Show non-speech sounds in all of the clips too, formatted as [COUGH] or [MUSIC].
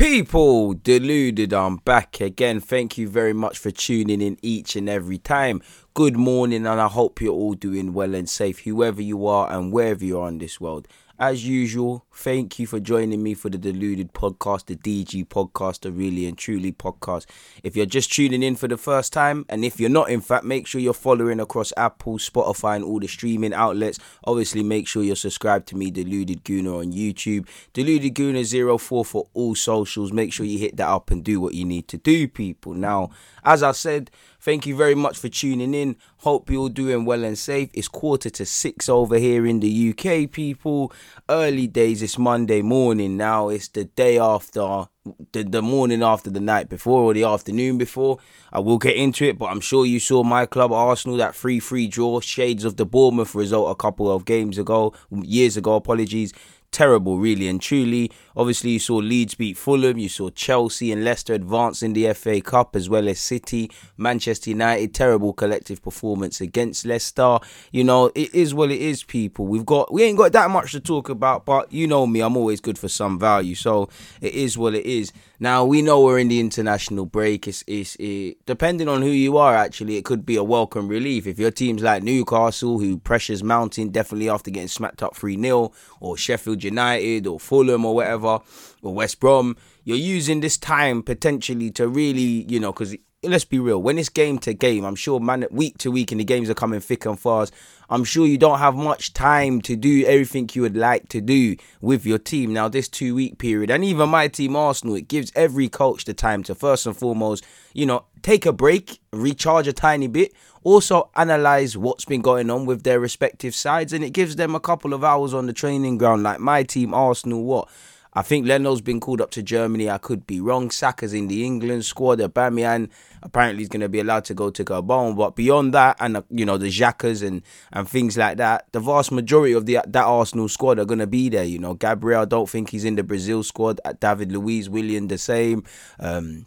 People deluded, I'm back again. Thank you very much for tuning in each and every time. Good morning, and I hope you're all doing well and safe, whoever you are and wherever you are in this world. As usual, thank you for joining me for the Deluded podcast, the DG podcast, the Really and Truly podcast. If you're just tuning in for the first time, and if you're not, in fact, make sure you're following across Apple, Spotify, and all the streaming outlets. Obviously, make sure you're subscribed to me, Deluded Gooner, on YouTube, Deluded Gooner 04 for all socials. Make sure you hit that up and do what you need to do, people. Now, as I said, Thank you very much for tuning in. Hope you're doing well and safe. It's quarter to six over here in the UK, people. Early days, it's Monday morning now. It's the day after, the, the morning after the night before or the afternoon before. I will get into it, but I'm sure you saw my club, Arsenal, that 3 3 draw, shades of the Bournemouth result a couple of games ago, years ago, apologies terrible, really and truly. Obviously, you saw Leeds beat Fulham, you saw Chelsea and Leicester advance in the FA Cup, as well as City, Manchester United. Terrible collective performance against Leicester. You know, it is what it is, people. We've got we ain't got that much to talk about, but you know me, I'm always good for some value, so it is what it is. Now we know we're in the international break. It's, it's it, depending on who you are. Actually, it could be a welcome relief if your team's like Newcastle, who pressures mounting definitely after getting smacked up three 0 or Sheffield United or Fulham or whatever, or West Brom. You're using this time potentially to really, you know, because let's be real, when it's game to game, I'm sure man week to week and the games are coming thick and fast. I'm sure you don't have much time to do everything you would like to do with your team. Now, this two week period, and even my team Arsenal, it gives every coach the time to first and foremost, you know, take a break, recharge a tiny bit, also analyze what's been going on with their respective sides, and it gives them a couple of hours on the training ground. Like my team, Arsenal, what? I think Leno's been called up to Germany. I could be wrong. Saka's in the England squad. Aubameyang apparently is going to be allowed to go to Gabon. But beyond that, and uh, you know the Xhakas and and things like that, the vast majority of the that Arsenal squad are going to be there. You know, Gabriel, I don't think he's in the Brazil squad. David Luiz, Willian, the same. Um,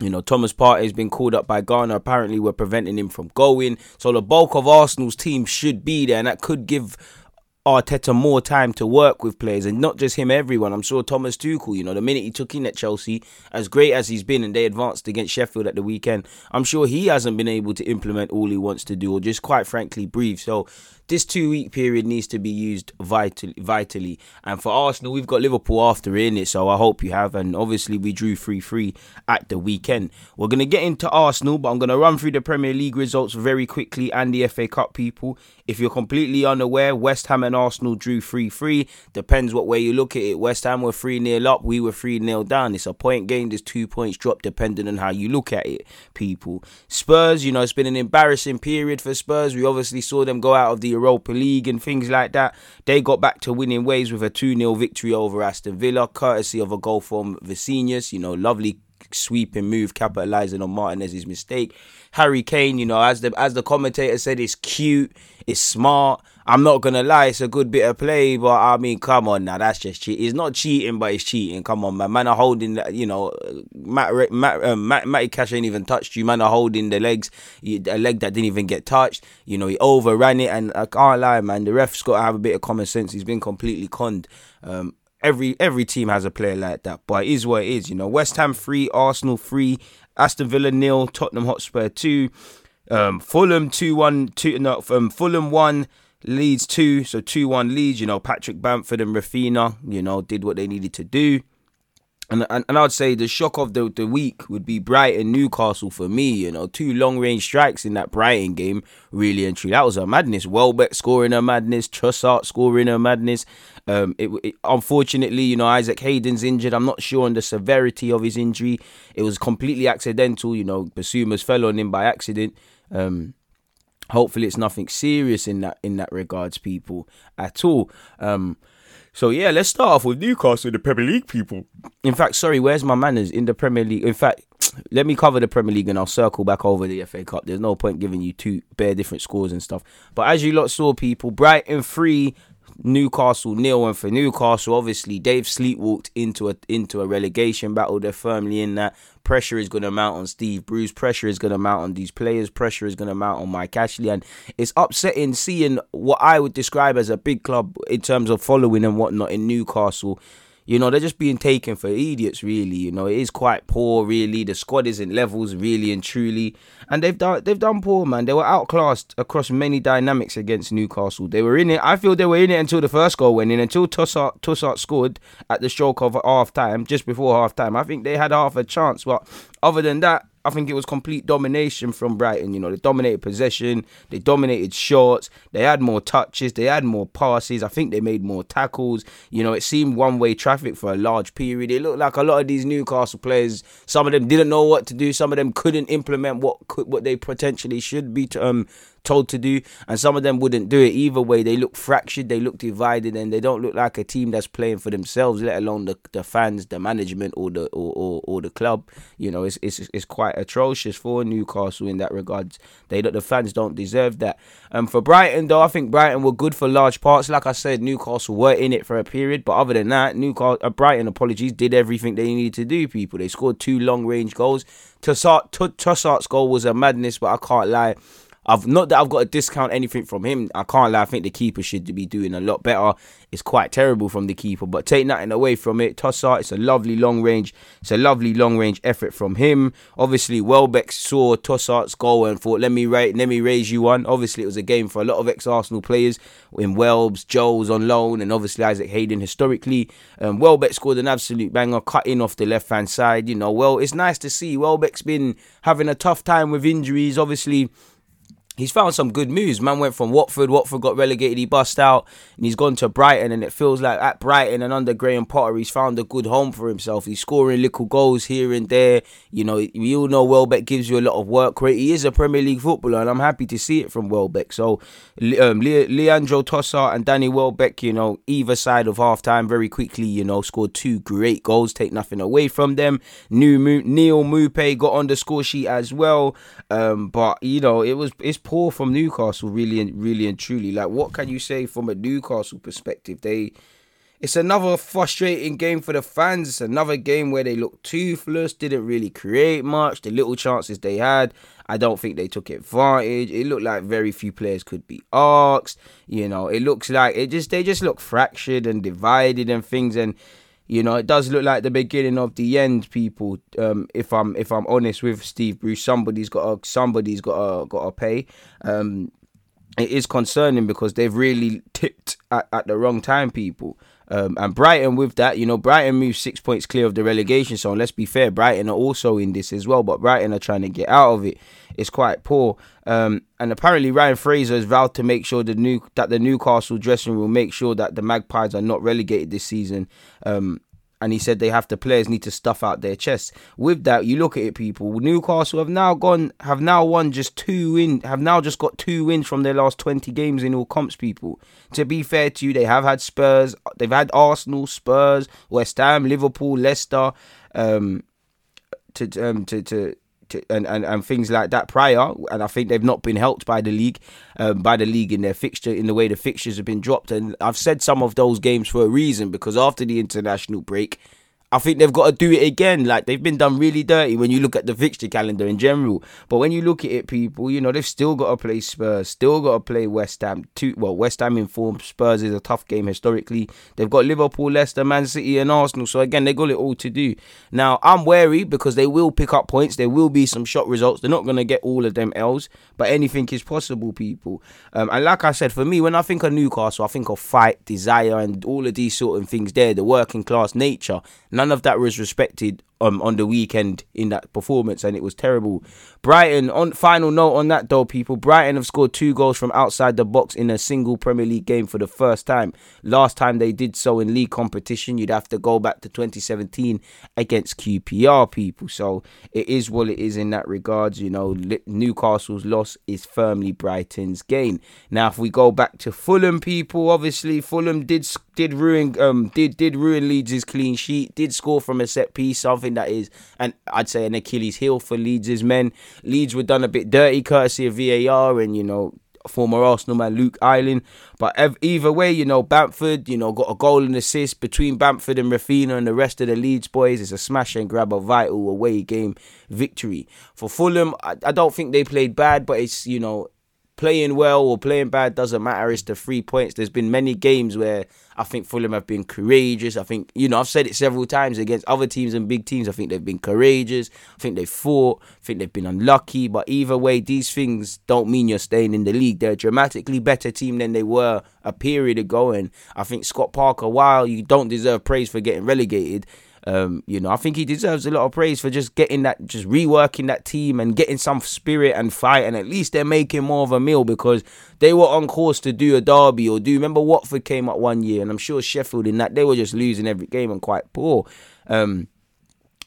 you know, Thomas Partey has been called up by Ghana. Apparently, we're preventing him from going. So the bulk of Arsenal's team should be there, and that could give Arteta more time to work with players and not just him, everyone. I'm sure Thomas Tuchel, you know, the minute he took in at Chelsea, as great as he's been and they advanced against Sheffield at the weekend, I'm sure he hasn't been able to implement all he wants to do or just quite frankly breathe. So this two week period needs to be used vitally, vitally. And for Arsenal, we've got Liverpool after in it, so I hope you have. And obviously, we drew 3 3 at the weekend. We're going to get into Arsenal, but I'm going to run through the Premier League results very quickly and the FA Cup people. If you're completely unaware, West Ham and Arsenal drew 3 3. Depends what way you look at it. West Ham were 3 0 up, we were 3 0 down. It's a point gain, there's two points dropped depending on how you look at it, people. Spurs, you know, it's been an embarrassing period for Spurs. We obviously saw them go out of the Europa League and things like that. They got back to winning ways with a 2 0 victory over Aston Villa, courtesy of a goal from Vinicius. You know, lovely sweeping move, capitalizing on Martinez's mistake. Harry Kane, you know, as the as the commentator said, it's cute, it's smart. I'm not gonna lie, it's a good bit of play, but I mean, come on now, that's just cheat. It's not cheating, but it's cheating. Come on, man. Man are holding, that you know, Matt, Matt, um, Matt, Matty Cash ain't even touched you. Man are holding the legs, a leg that didn't even get touched. You know, he overran it, and I can't lie, man. The ref's got to have a bit of common sense. He's been completely conned. Um, every every team has a player like that, but it is what it is. You know, West Ham three, Arsenal three, Aston Villa nil, Tottenham Hotspur two, um, Fulham two one two no um, Fulham one. Leeds two, so two one Leeds. You know, Patrick Bamford and Raphinha, you know, did what they needed to do. And, and, and I'd say the shock of the, the week would be Brighton Newcastle for me. You know, two long range strikes in that Brighton game, really and truly. That was a madness. Welbeck scoring a madness, Trossard scoring a madness. Um, it, it, unfortunately, you know, Isaac Hayden's injured. I'm not sure on the severity of his injury. It was completely accidental. You know, Bissouma's fell on him by accident. Um, hopefully, it's nothing serious in that in that regards, people at all. Um, so yeah, let's start off with Newcastle, the Premier League people. In fact, sorry, where's my manners in the Premier League? In fact, [TSK] let me cover the Premier League and I'll circle back over the FA Cup. There's no point giving you two bare different scores and stuff. But as you lot saw, people, Brighton three, Newcastle nil, and for Newcastle, obviously they've sleepwalked into a into a relegation battle. They're firmly in that. Pressure is going to mount on Steve Bruce. Pressure is going to mount on these players. Pressure is going to mount on Mike Ashley, and it's upsetting seeing what I would describe as a big club in terms of following and whatnot in Newcastle You know, they're just being taken for idiots, really. You know, it is quite poor, really. The squad isn't levels, really and truly. And they've done they've done poor, man. They were outclassed across many dynamics against Newcastle. They were in it. I feel they were in it until the first goal went in, until Trossard, Trossard scored at the stroke of half time, just before half time. I think they had half a chance. But other than that, I think it was complete domination from Brighton. You know, they dominated possession, they dominated shots, they had more touches, they had more passes. I think they made more tackles. You know, it seemed one way traffic for a large period. It looked like a lot of these Newcastle players, some of them didn't know what to do, some of them couldn't implement what what they potentially should be to, um told to do, and some of them wouldn't do it. Either way, they look fractured, they look divided, and they don't look like a team that's playing for themselves, let alone the, the fans, the management, or the or, or, or the club. You know, it's, it's it's quite atrocious for Newcastle in that regard. They the fans don't deserve that. And for Brighton, though, I think Brighton were good for large parts. Like I said, Newcastle were in it for a period, but other than that, Newcastle, uh, Brighton, apologies, did everything they needed to do. People, they scored two long range goals. Trossard's goal was a madness, but I can't lie. I've not that I've got to discount anything from him. I can't lie. I think the keeper should be doing a lot better. It's quite terrible from the keeper, but take nothing away from it. Trossard, it's a lovely long range. It's a lovely long range effort from him. Obviously, Welbeck saw Trossard's goal and thought, "Let me let me raise you one." Obviously, it was a game for a lot of ex-Arsenal players in Welbs, Joel's on loan, and obviously Isaac Hayden. Historically, um, Welbeck scored an absolute banger, cutting off the left hand side. You know, well, it's nice to see Welbeck's been having a tough time with injuries. Obviously he's found some good moves. Man went from Watford, Watford got relegated, he bust out, and he's gone to Brighton, and it feels like at Brighton and under Graham Potter, he's found a good home for himself. He's scoring little goals here and there. You know, we all know Welbeck gives you a lot of work. He is a Premier League footballer, and I'm happy to see it from Welbeck. So, um, Le- Leandro Trossard and Danny Welbeck, you know, either side of half time, very quickly, you know, scored two great goals, take nothing away from them. New Neil Maupay got on the score sheet as well, um, but you know, it was it's poor from Newcastle, really and really and truly. Like, what can you say from a Newcastle perspective? They, it's another frustrating game for the fans. It's another game where they look toothless, didn't really create much. The little chances they had, I don't think they took advantage. It looked like very few players could be asked. You know, it looks like it just they just look fractured and divided and things and you know, it does look like the beginning of the end, people. Um, if I'm if I'm honest with Steve Bruce, somebody's got somebody's got got to pay. Um, it is concerning because they've really tipped at, at the wrong time, people. Um, and Brighton with that, you know, Brighton moved six points clear of the relegation zone. Let's be fair, Brighton are also in this as well, but Brighton are trying to get out of it. It's quite poor. Um, and apparently Ryan Fraser has vowed to make sure the new that the Newcastle dressing room will make sure that the Magpies are not relegated this season. Um, and he said they have the players need to stuff out their chests. With that, you look at it, people. Newcastle have now gone, have now won just two win, have now just got two wins from their last twenty games in all comps. People, to be fair to you, they have had Spurs, they've had Arsenal, Spurs, West Ham, Liverpool, Leicester, um, to um, to to and, and, and things like that prior, and I think they've not been helped by the league, um, by the league in their fixture, in the way the fixtures have been dropped. And I've said some of those games for a reason because after the international break, I think they've got to do it again. Like they've been done really dirty when you look at the fixture calendar in general. But when you look at it, people, you know they've still got to play Spurs, still got to play West Ham. Two, well, West Ham in form. Spurs is a tough game historically. They've got Liverpool, Leicester, Man City, and Arsenal. So again, they've got it all to do. Now I'm wary because they will pick up points. There will be some shot results. They're not going to get all of them L's, but anything is possible, people. Um, and like I said, for me, when I think of Newcastle, I think of fight, desire, and all of these sort of things. There, the working class nature. None of that was respected um, on the weekend in that performance, and it was terrible. Brighton, on final note on that though, people, Brighton have scored two goals from outside the box in a single Premier League game for the first time. Last time they did so in league competition, you'd have to go back to 2017 against QPR, people. So it is what it is in that regards. You know, Newcastle's loss is firmly Brighton's gain. Now, if we go back to Fulham, people, obviously Fulham did did ruin um did did ruin Leeds' clean sheet, did score from a set piece, something that is and I'd say an Achilles heel for Leeds' men. Leeds were done a bit dirty courtesy of VAR and you know former Arsenal man Luke Ayling. But either way, you know, Bamford, you know, got a goal and assist between Bamford and Raphinha and the rest of the Leeds boys. It's a smash and grab a vital away game victory. For Fulham, I, I don't think they played bad, but it's, you know, playing well or playing bad doesn't matter. It's the three points. There's been many games where I think Fulham have been courageous. I think, you know, I've said it several times against other teams and big teams. I think they've been courageous. I think they've fought. I think they've been unlucky. But either way, these things don't mean you're staying in the league. They're a dramatically better team than they were a period ago. And I think Scott Parker, while you don't deserve praise for getting relegated, um, you know, I think he deserves a lot of praise for just getting that, just reworking that team and getting some spirit and fight. And at least they're making more of a meal because they were on course to do a derby or do. Remember, Watford came up one year, and I'm sure Sheffield in that they were just losing every game and quite poor. Um,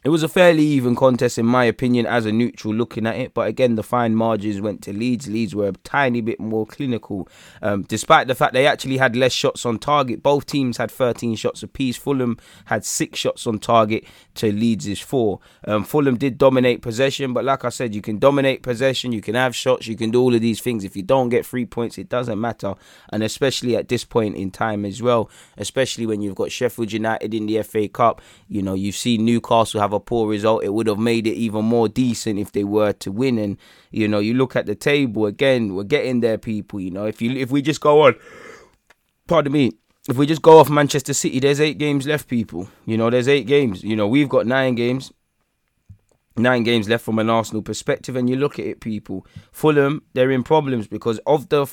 it was a fairly even contest, in my opinion, as a neutral looking at it. But again, the fine margins went to Leeds. Leeds were a tiny bit more clinical, um, despite the fact they actually had less shots on target. Both teams had 13 shots apiece. Fulham had six shots on target to Leeds' four. Um, Fulham did dominate possession, but like I said, you can dominate possession, you can have shots, you can do all of these things. If you don't get three points, it doesn't matter. And especially at this point in time as well, especially when you've got Sheffield United in the FA Cup, you know, you've seen Newcastle have a poor result, it would have made it even more decent if they were to win. And you know, you look at the table again, we're getting there, people. You know, if you if we just go on, pardon me. If we just go off Manchester City, there's eight games left, people. You know, there's eight games. You know, we've got nine games nine games left from an Arsenal perspective, and you look at it, people. Fulham, they're in problems because of the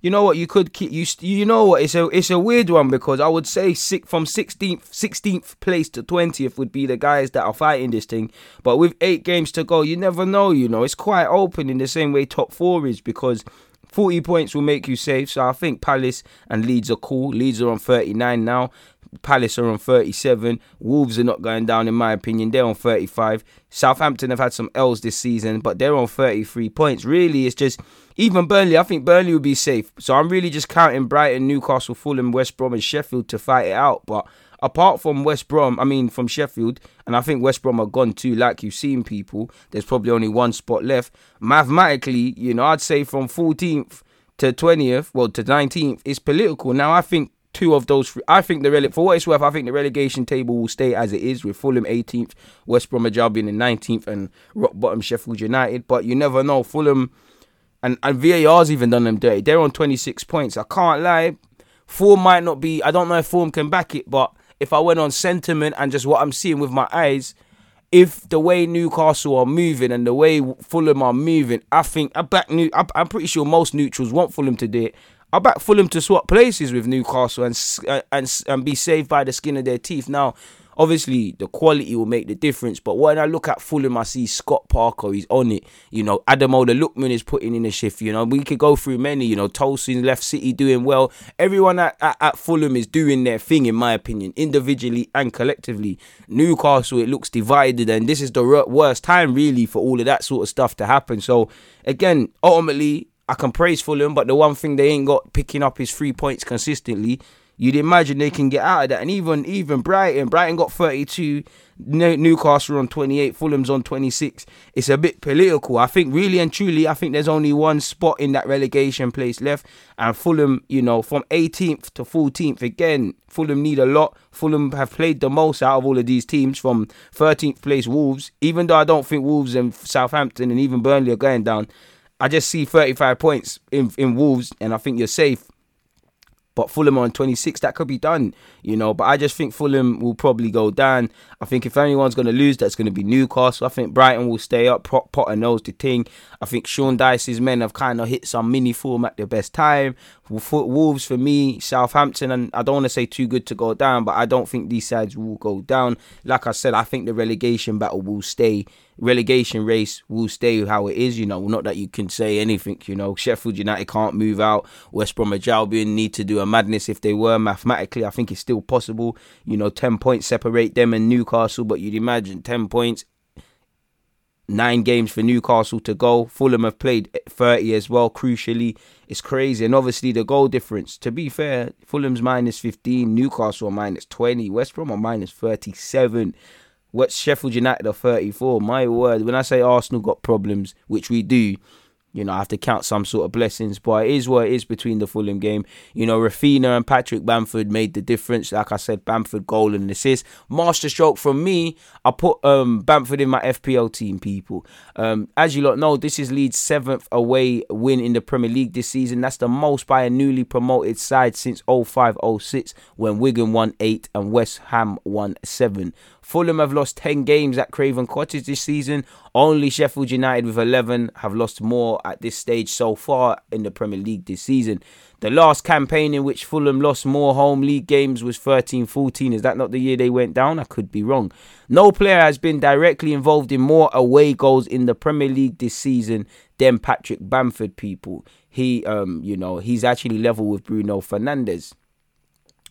you know what? You could keep you. You know what? It's a it's a weird one because I would say from sixteenth sixteenth place to twentieth would be the guys that are fighting this thing. But with eight games to go, you never know. You know, it's quite open in the same way top four is because. 40 points will make you safe, so I think Palace and Leeds are cool. Leeds are on 39 now. Palace are on 37. Wolves are not going down, in my opinion. They're on 35. Southampton have had some L's this season, but they're on 33 points. Really, it's just even Burnley. I think Burnley will be safe. So I'm really just counting Brighton, Newcastle, Fulham, West Brom, and Sheffield to fight it out. But apart from West Brom, I mean from Sheffield, and I think West Brom are gone too. Like you've seen, people, there's probably only one spot left. Mathematically, you know, I'd say from 14th to 20th, well to 19th, it's political. Now I think two of those three. I think the rele- for what it's worth, I think the relegation table will stay as it is with Fulham 18th, West Bromwich Albion in 19th, and rock bottom Sheffield United. But you never know. Fulham and and VAR's even done them dirty. They're on 26 points. I can't lie. Form might not be. I don't know if form can back it, but if I went on sentiment and just what I'm seeing with my eyes. If the way Newcastle are moving and the way Fulham are moving, I think I back New. I'm pretty sure most neutrals want Fulham to do it. I back Fulham to swap places with Newcastle and uh, and and be saved by the skin of their teeth. Now, obviously, the quality will make the difference. But when I look at Fulham, I see Scott Parker. He's on it. You know, Ademola Lookman is putting in a shift. You know, we could go through many. You know, Tosin left City doing well. Everyone at, at, at Fulham is doing their thing, in my opinion, individually and collectively. Newcastle, it looks divided, and this is the worst time really for all of that sort of stuff to happen. So again, ultimately, I can praise Fulham, but the one thing they ain't got picking up is three points consistently. You'd imagine they can get out of that, and even even Brighton, Brighton got 32, Newcastle on 28, Fulham's on 26. It's a bit political. I think really and truly, I think there's only one spot in that relegation place left, and Fulham, you know, from 18th to 14th again, Fulham need a lot. Fulham have played the most out of all of these teams from 13th place Wolves. Even though I don't think Wolves and Southampton and even Burnley are going down, I just see 35 points in in Wolves, and I think you're safe. But Fulham on 26, that could be done, you know. But I just think Fulham will probably go down. I think if anyone's going to lose, that's going to be Newcastle. I think Brighton will stay up. Potter knows the thing. I think Sean Dyche's men have kind of hit some mini form at their best time. Wolves for me, Southampton, and I don't want to say too good to go down, but I don't think these sides will go down. Like I said, I think the relegation battle will stay relegation race will stay how it is. You know, not that you can say anything. You know, Sheffield United can't move out. West Bromwich Albion need to do a madness if they were mathematically. I think it's still possible. You know, ten points separate them and Newcastle, but you'd imagine ten points. Nine games for Newcastle to go. Fulham have played 30 as well, crucially. It's crazy. And obviously, the goal difference. To be fair, Fulham's minus 15, Newcastle minus 20, West Brom are minus 37. What Sheffield United are 34. My word, when I say Arsenal got problems, which we do, you know, I have to count some sort of blessings, but it is what it is between the Fulham game. You know, Raphinha and Patrick Bamford made the difference. Like I said, Bamford goal and assist. Masterstroke from me. I put um, Bamford in my FPL team, people. Um, as you lot know, this is Leeds' seventh away win in the Premier League this season. That's the most by a newly promoted side since 05-06 when Wigan won 8 and West Ham won 7. Fulham have lost 10 games at Craven Cottage this season. Only Sheffield United with 11 have lost more at this stage so far in the Premier League this season. The last campaign in which Fulham lost more home league games was 13 14. Is that not the year they went down? I could be wrong. No player has been directly involved in more away goals in the Premier League this season than Patrick Bamford, people. He, um, you know, he's actually level with Bruno Fernandes.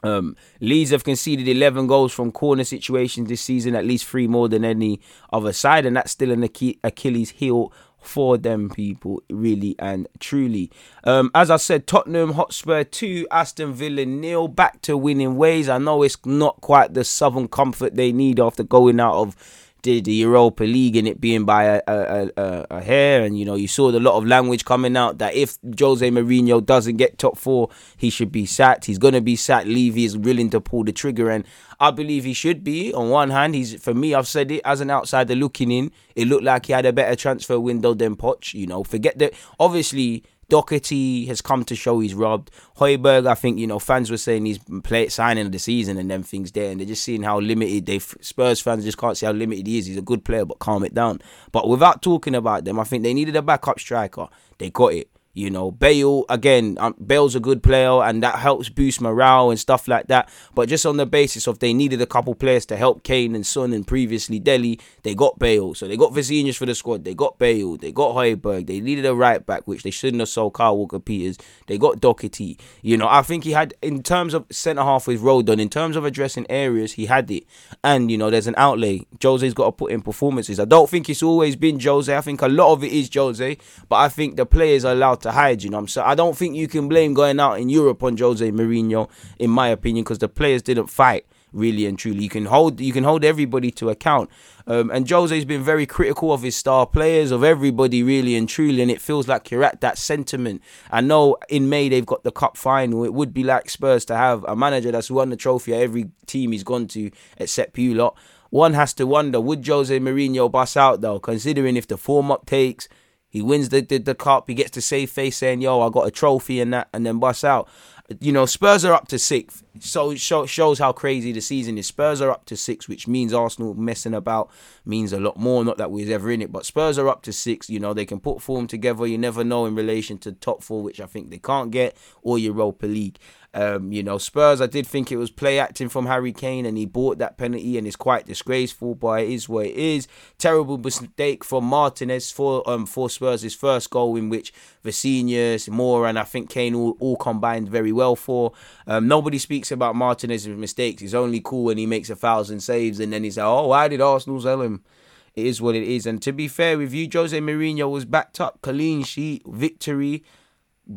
Um, Leeds have conceded 11 goals from corner situations this season, at least three more than any other side, and that's still an Achilles heel for them people, really and truly. Um, as I said, Tottenham Hotspur 2, Aston Villa nil, back to winning ways. I know it's not quite the southern comfort they need after going out of the, the Europa League and it being by a, a, a, a, hair. And, you know, you saw a lot of language coming out that if Jose Mourinho doesn't get top four, he should be sacked. He's going to be sacked. Levy is willing to pull the trigger. And I believe he should be. On one hand, he's for me, I've said it as an outsider looking in, it looked like he had a better transfer window than Poch. You know, forget that. Obviously, Doherty has come to show he's robbed. Højbjerg, I think, you know, fans were saying he's play, signing of the season and then things there. And they're just seeing how limited they, Spurs fans just can't see how limited he is. He's a good player, but calm it down. But without talking about them, I think they needed a backup striker. They got it. You know, Bale again. Um, Bale's a good player, and that helps boost morale and stuff like that. But just on the basis of they needed a couple players to help Kane and Son, and previously Dele, they got Bale. So they got Vinicius for the squad. They got Bale. They got Højbjerg. They needed a right back, which they shouldn't have sold Kyle Walker Peters. They got Doherty. You know, I think he had in terms of centre half with Rodon, in terms of addressing areas, he had it. And you know, there's an outlay. Jose's got to put in performances. I don't think it's always been Jose. I think a lot of it is Jose, but I think the players are allowed to hide. You know, so I don't think you can blame going out in Europe on Jose Mourinho, in my opinion, because the players didn't fight really and truly. You can hold you can hold everybody to account. Um, and Jose's been very critical of his star players, of everybody really and truly, and it feels like you're at that sentiment. I know in May they've got the cup final. It would be like Spurs to have a manager that's won the trophy at every team he's gone to, except you lot. One has to wonder, would Jose Mourinho bust out though, considering if the form up takes, he wins the, the, the cup. He gets to save face saying, "Yo, I got a trophy and that," and then bust out. You know, Spurs are up to sixth, so show, shows how crazy the season is. Spurs are up to six, which means Arsenal messing about means a lot more. Not that we was ever in it, but Spurs are up to six. You know, they can put form together. You never know in relation to top four, which I think they can't get, or Europa League. Um, you know, Spurs, I did think it was play acting from Harry Kane and he bought that penalty and it's quite disgraceful, but it is what it is. Terrible mistake from Martinez for um for Spurs' his first goal in which Vinicius, Moore and I think Kane all, all combined very well for. Um, nobody speaks about Martinez's mistakes. He's only cool when he makes a thousand saves and then he's like, oh, why did Arsenal sell him? It is what it is. And to be fair with you, Jose Mourinho was backed up, clean sheet, victory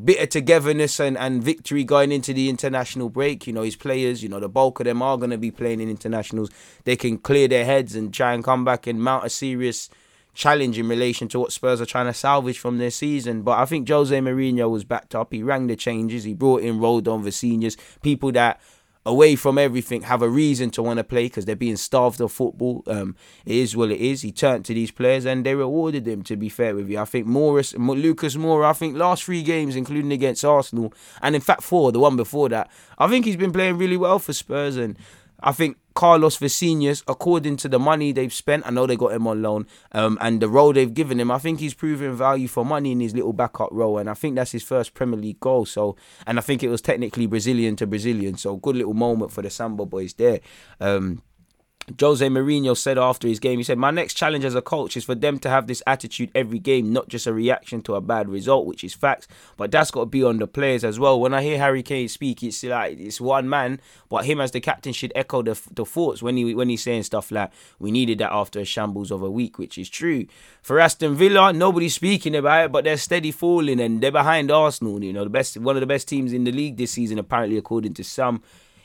bit of togetherness and, and victory going into the international break. You know, his players, you know, the bulk of them are going to be playing in internationals. They can clear their heads and try and come back and mount a serious challenge in relation to what Spurs are trying to salvage from their season. But I think Jose Mourinho was backed up. He rang the changes. He brought in Rodon, the seniors, people that away from everything have a reason to want to play because they're being starved of football. Um, it is what it is. He turned to these players and they rewarded him. To be fair with you, I think Morris, Lucas Moura, I think last three games, including against Arsenal, and in fact four, the one before that, I think he's been playing really well for Spurs and. I think Carlos Vinicius, according to the money they've spent, I know they got him on loan, um, and the role they've given him, I think he's proving value for money in his little backup role, and I think that's his first Premier League goal. So, and I think it was technically Brazilian to Brazilian, so good little moment for the Samba boys there. Um, Jose Mourinho said after his game, he said, My next challenge as a coach is for them to have this attitude every game, not just a reaction to a bad result, which is facts, but that's got to be on the players as well. When I hear Harry Kane speak, it's like it's one man, but him as the captain should echo the, the thoughts when he when he's saying stuff like, We needed that after a shambles of a week, which is true. For Aston Villa, nobody's speaking about it, but they're steady falling and they're behind Arsenal, you know, the best one of the best teams in the league this season, apparently, according to some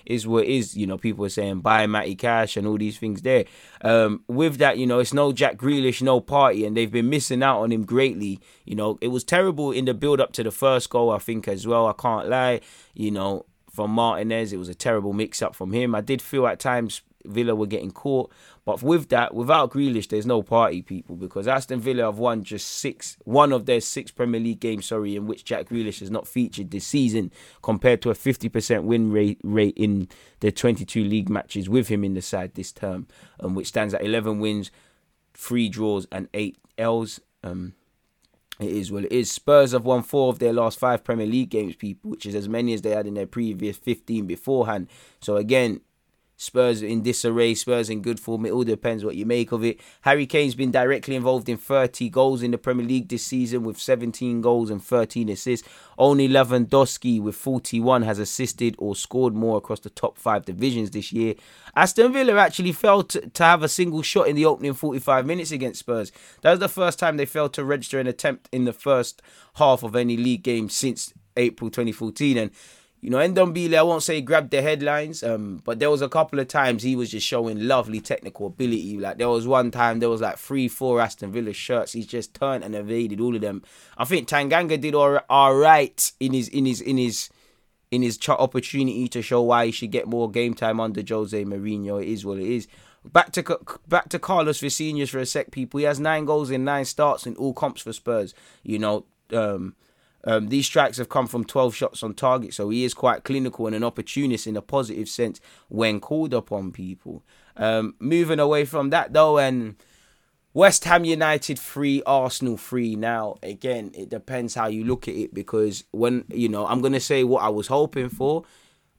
is what is. You know, people are saying buy Matty Cash and all these things there. Um, with that, you know, it's no Jack Grealish, no party, and they've been missing out on him greatly. You know, it was terrible in the build up to the first goal, I think, as well. I can't lie. You know, from Martinez, it was a terrible mix up from him. I did feel at times Villa were getting caught. But with that, without Grealish, there's no party, people, because Aston Villa have won just six, one of their six Premier League games, sorry, in which Jack Grealish has not featured this season, compared to a 50% win rate, rate in their 22 league matches with him in the side this term, um, which stands at 11 wins, three draws, and eight L's. Um, it is well, it is. Spurs have won four of their last five Premier League games, people, which is as many as they had in their previous 15 beforehand. So again, Spurs in disarray, Spurs in good form. It all depends what you make of it. Harry Kane's been directly involved in 30 goals in the Premier League this season with 17 goals and 13 assists. Only Lewandowski with 41 has assisted or scored more across the top five divisions this year. Aston Villa actually failed to, to have a single shot in the opening 45 minutes against Spurs. That was the first time they failed to register an attempt in the first half of any league game since April 2014. And you know, Ndombele, I won't say grabbed the headlines, um, but there was a couple of times he was just showing lovely technical ability. Like there was one time there was like three, four Aston Villa shirts. He's just turned and evaded all of them. I think Tanganga did all, all right in his in his in his in his opportunity to show why he should get more game time under Jose Mourinho. It is what it is. Back to back to Carlos Vinicius for a sec, people. He has nine goals in nine starts in all comps for Spurs. You know, um, um, these strikes have come from 12 shots on target, so he is quite clinical and an opportunist in a positive sense when called upon people. Um, moving away from that though, and West Ham United free, Arsenal free. Now, again, it depends how you look at it because when, you know, I'm going to say what I was hoping for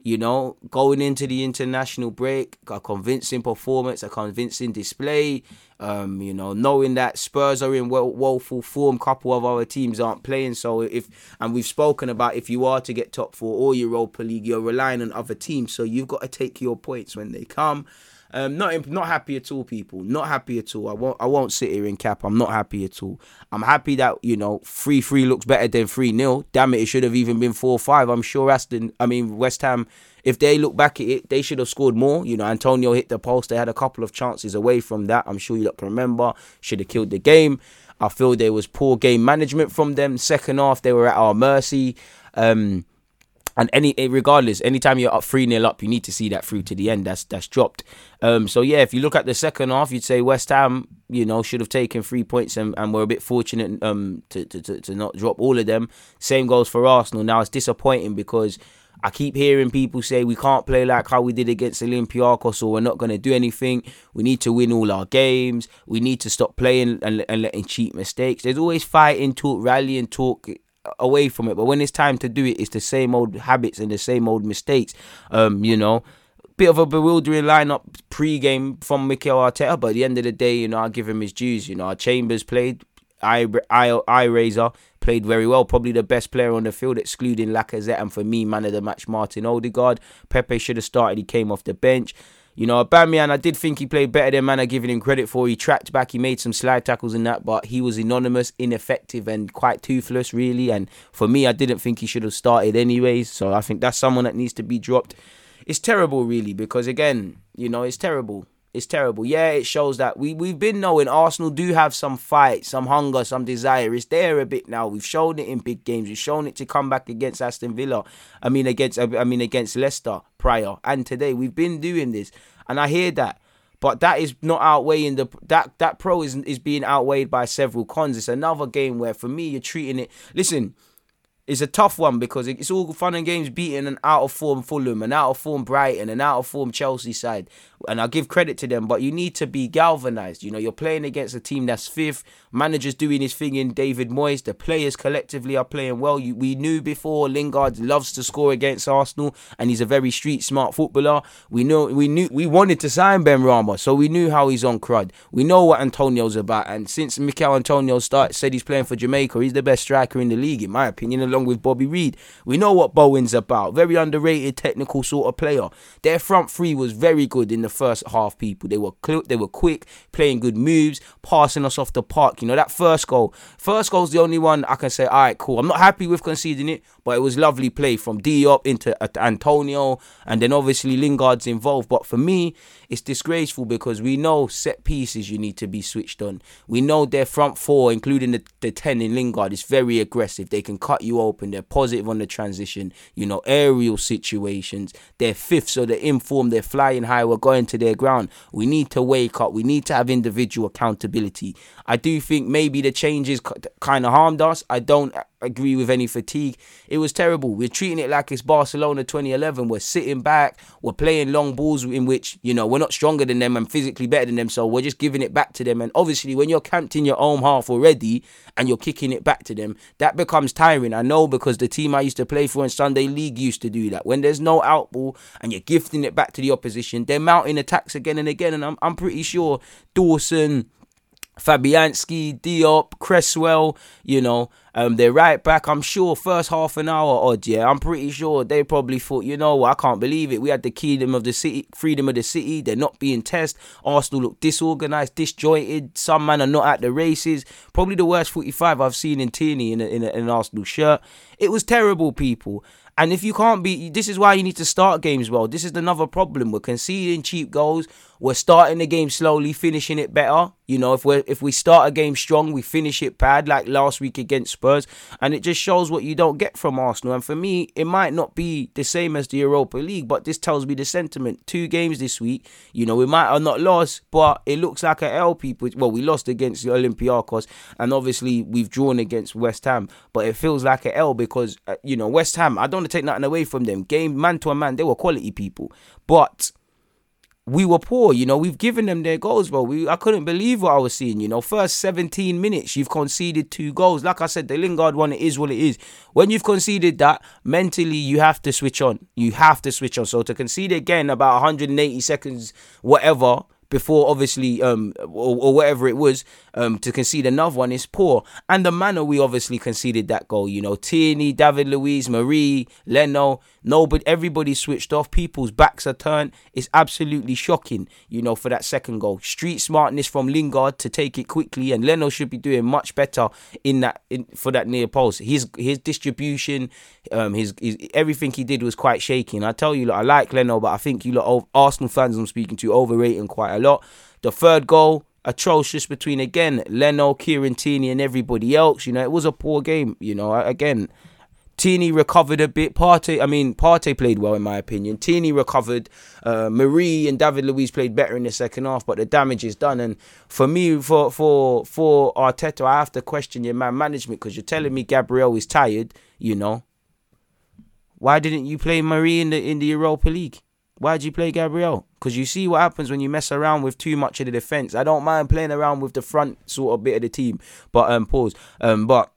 you know, going into the international break, a convincing performance, a convincing display. Um, you know, knowing that Spurs are in well, woeful form, couple of our teams aren't playing. So if and we've spoken about if you are to get top four or Europa League, you're relying on other teams. So you've got to take your points when they come. Um, not not happy at all, people. Not happy at all. I won't I won't sit here and cap. I'm not happy at all. I'm happy that you know three three looks better than three 0 Damn it, it should have even been four five. I'm sure Aston. I mean West Ham. If they look back at it, they should have scored more. You know, Antonio hit the post. They had a couple of chances away from that. I'm sure you can remember. Should have killed the game. I feel there was poor game management from them. Second half, they were at our mercy. Um, and any eh, regardless, anytime you're up three 0 up, you need to see that through to the end. That's that's dropped. Um, so yeah, if you look at the second half, you'd say West Ham, you know, should have taken three points and, and were a bit fortunate um to, to, to, to not drop all of them. Same goes for Arsenal. Now it's disappointing because I keep hearing people say we can't play like how we did against Olympiacos or we're not going to do anything. We need to win all our games. We need to stop playing and, and letting cheap mistakes. There's always fighting, talk, rallying, talk away from it. But when it's time to do it, it's the same old habits and the same old mistakes. Um, you know, bit of a bewildering lineup pre-game from Mikel Arteta, but at the end of the day, you know, I give him his dues. You know, Chambers played, I I I Razor played very well, probably the best player on the field, excluding Lacazette, and for me, man of the match, Martin Odegaard. Pepe should have started; he came off the bench. You know, Aubameyang, I did think he played better than man giving him credit for. He tracked back, he made some slide tackles in that, but he was anonymous, ineffective, and quite toothless, really. And for me, I didn't think he should have started anyways. So I think that's someone that needs to be dropped. It's terrible, really, because again, you know, it's terrible. It's terrible. Yeah, it shows that we we've been knowing Arsenal do have some fight, some hunger, some desire. It's there a bit now. We've shown it in big games. We've shown it to come back against Aston Villa. I mean against I mean against Leicester prior and today. We've been doing this, and I hear that. But that is not outweighing the that that pro is is being outweighed by several cons. It's another game where for me you're treating it. Listen, it's a tough one because it's all fun and games beating an out of form Fulham, an out of form Brighton, an out of form Chelsea side. And I'll give credit to them, but you need to be galvanized. You know, you're playing against a team that's fifth. Manager's doing his thing in David Moyes. The players collectively are playing well. You, we knew before Lingard loves to score against Arsenal, and he's a very street smart footballer. We know we knew we wanted to sign Benrahma, so we knew how he's on crud. We know what Antonio's about, and since Michail Antonio started said he's playing for Jamaica, he's the best striker in the league, in my opinion along with Bobby Reid. We know what Bowen's about. Very underrated technical sort of player. Their front three was very good in the first half. People they were cl- they were quick, playing good moves, passing us off the park. You know that first goal. First goal's the only one I can say. All right, cool. I'm not happy with conceding it, but it was lovely play from Diop into Antonio, and then obviously Lingard's involved. But for me, it's disgraceful because we know set pieces you need to be switched on. We know their front four, including the, the 10 in Lingard, is very aggressive. They can cut you open. They're positive on the transition, you know, aerial situations. They're fifth, so they're informed. They're flying high. We're going to their ground. We need to wake up. We need to have individual accountability. I do think maybe the changes kind of harmed us. I don't agree with any fatigue. It was terrible. We're treating it like it's Barcelona 2011. We're sitting back. We're playing long balls in which, you know, we're not stronger than them and physically better than them. So we're just giving it back to them. And obviously, when you're camped in your own half already and you're kicking it back to them, that becomes tiring. I know because the team I used to play for in Sunday League used to do that. When there's no out ball and you're gifting it back to the opposition, they're mounting attacks again and again. And I'm, I'm pretty sure Dawson, Fabianski, Diop, Cresswell, you know, um, they're right back. I'm sure first half an hour odd, yeah. I'm pretty sure they probably thought, you know, I can't believe it. We had the kingdom of the city, freedom of the city. They're not being tested. Arsenal look disorganized, disjointed. Some man are not at the races. Probably the worst 45 I've seen in Tierney in, a, in, a, in an Arsenal shirt. It was terrible, people. And if you can't be, this is why you need to start games well. This is another problem. We're conceding cheap goals. We're starting the game slowly, finishing it better. You know, if we if we start a game strong, we finish it bad, like last week against Spurs, and it just shows what you don't get from Arsenal. And for me, it might not be the same as the Europa League, but this tells me the sentiment. Two games this week. You know, we might have not lost, but it looks like a L. People, well, we lost against the Olympiacos, and obviously we've drawn against West Ham, but it feels like a L because uh, you know West Ham. I don't want to take nothing away from them. Game man to man, they were quality people. But we were poor, you know. We've given them their goals, bro. We I couldn't believe what I was seeing, you know. First 17 minutes, you've conceded two goals. Like I said, the Lingard one, it is what it is. When you've conceded that, mentally you have to switch on. You have to switch on. So to concede again about 180 seconds, whatever, before obviously um or, or, whatever it was um to concede another one is poor and the manner we obviously conceded that goal you know Tierney David Luiz Mari Leno nobody everybody switched off people's backs are turned it's absolutely shocking you know for that second goal street smartness from Lingard to take it quickly and Leno should be doing much better in that in, for that near post his his distribution um his, his everything he did was quite shaky and I tell you look, I like Leno but I think you lot Arsenal fans I'm speaking to overrating quite a lot. The third goal, atrocious between again Leno, Kieran Tierney, and everybody else. You know, it was a poor game. You know, again, Tierney recovered a bit. Partey, I mean, Partey played well in my opinion. Tierney recovered. Uh, Mari and David Luiz played better in the second half, but the damage is done. And for me, for for for Arteta, I have to question your man management because you're telling me Gabriel is tired. You know, why didn't you play Mari in the in the Europa League? Why'd you play Gabriel? Because you see what happens when you mess around with too much of the defense. I don't mind playing around with the front sort of bit of the team, but um, pause. Um, but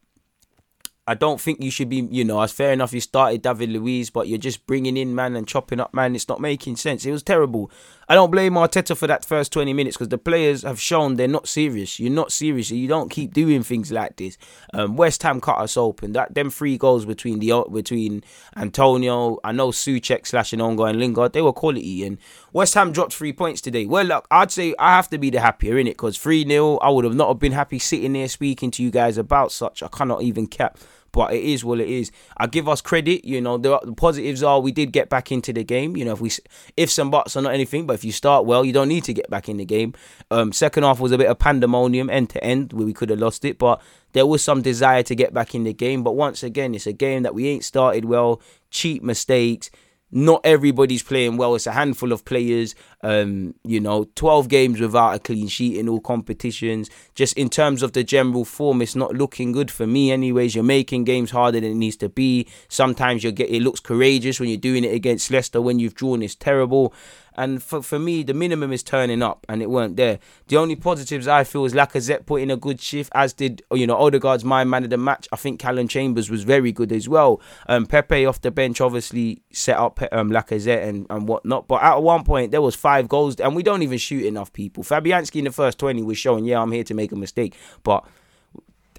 I don't think you should be, you know, as fair enough you started David Luiz, but you're just bringing in man and chopping up man. It's not making sense. It was terrible. I don't blame Arteta for that first 20 minutes because the players have shown they're not serious. You're not serious. You don't keep doing things like this. Um, West Ham cut us open. That them three goals between the between Antonio, I know Soucek slash and ongoing Lingard, they were quality. And West Ham dropped three points today. Well, look, I'd say I have to be the happier in it because 3 0, I would have not have been happy sitting there speaking to you guys about such. I cannot even cap but it is what it is. I give us credit. You know, the, the, positives are we did get back into the game. You know, if we if some buts are not anything, but if you start well, you don't need to get back in the game. Um, second half was a bit of pandemonium end to end where we could have lost it, but there was some desire to get back in the game. But once again, it's a game that we ain't started well. Cheap mistakes not everybody's playing well. It's a handful of players. Um, you know, 12 games without a clean sheet in all competitions. Just in terms of the general form, it's not looking good for me. Anyways, you're making games harder than it needs to be. Sometimes you get it looks courageous when you're doing it against Leicester. When you've drawn, it's terrible. And for, for me, the minimum is turning up, and it weren't there. The only positives I feel is Lacazette put in a good shift, as did you know Odegaard's my man of the match. I think Callum Chambers was very good as well. Um, Pepe off the bench obviously set up um, Lacazette and, and whatnot. But at one point there was five goals, and we don't even shoot enough people. Fabianski in the first twenty was showing, yeah, I'm here to make a mistake, but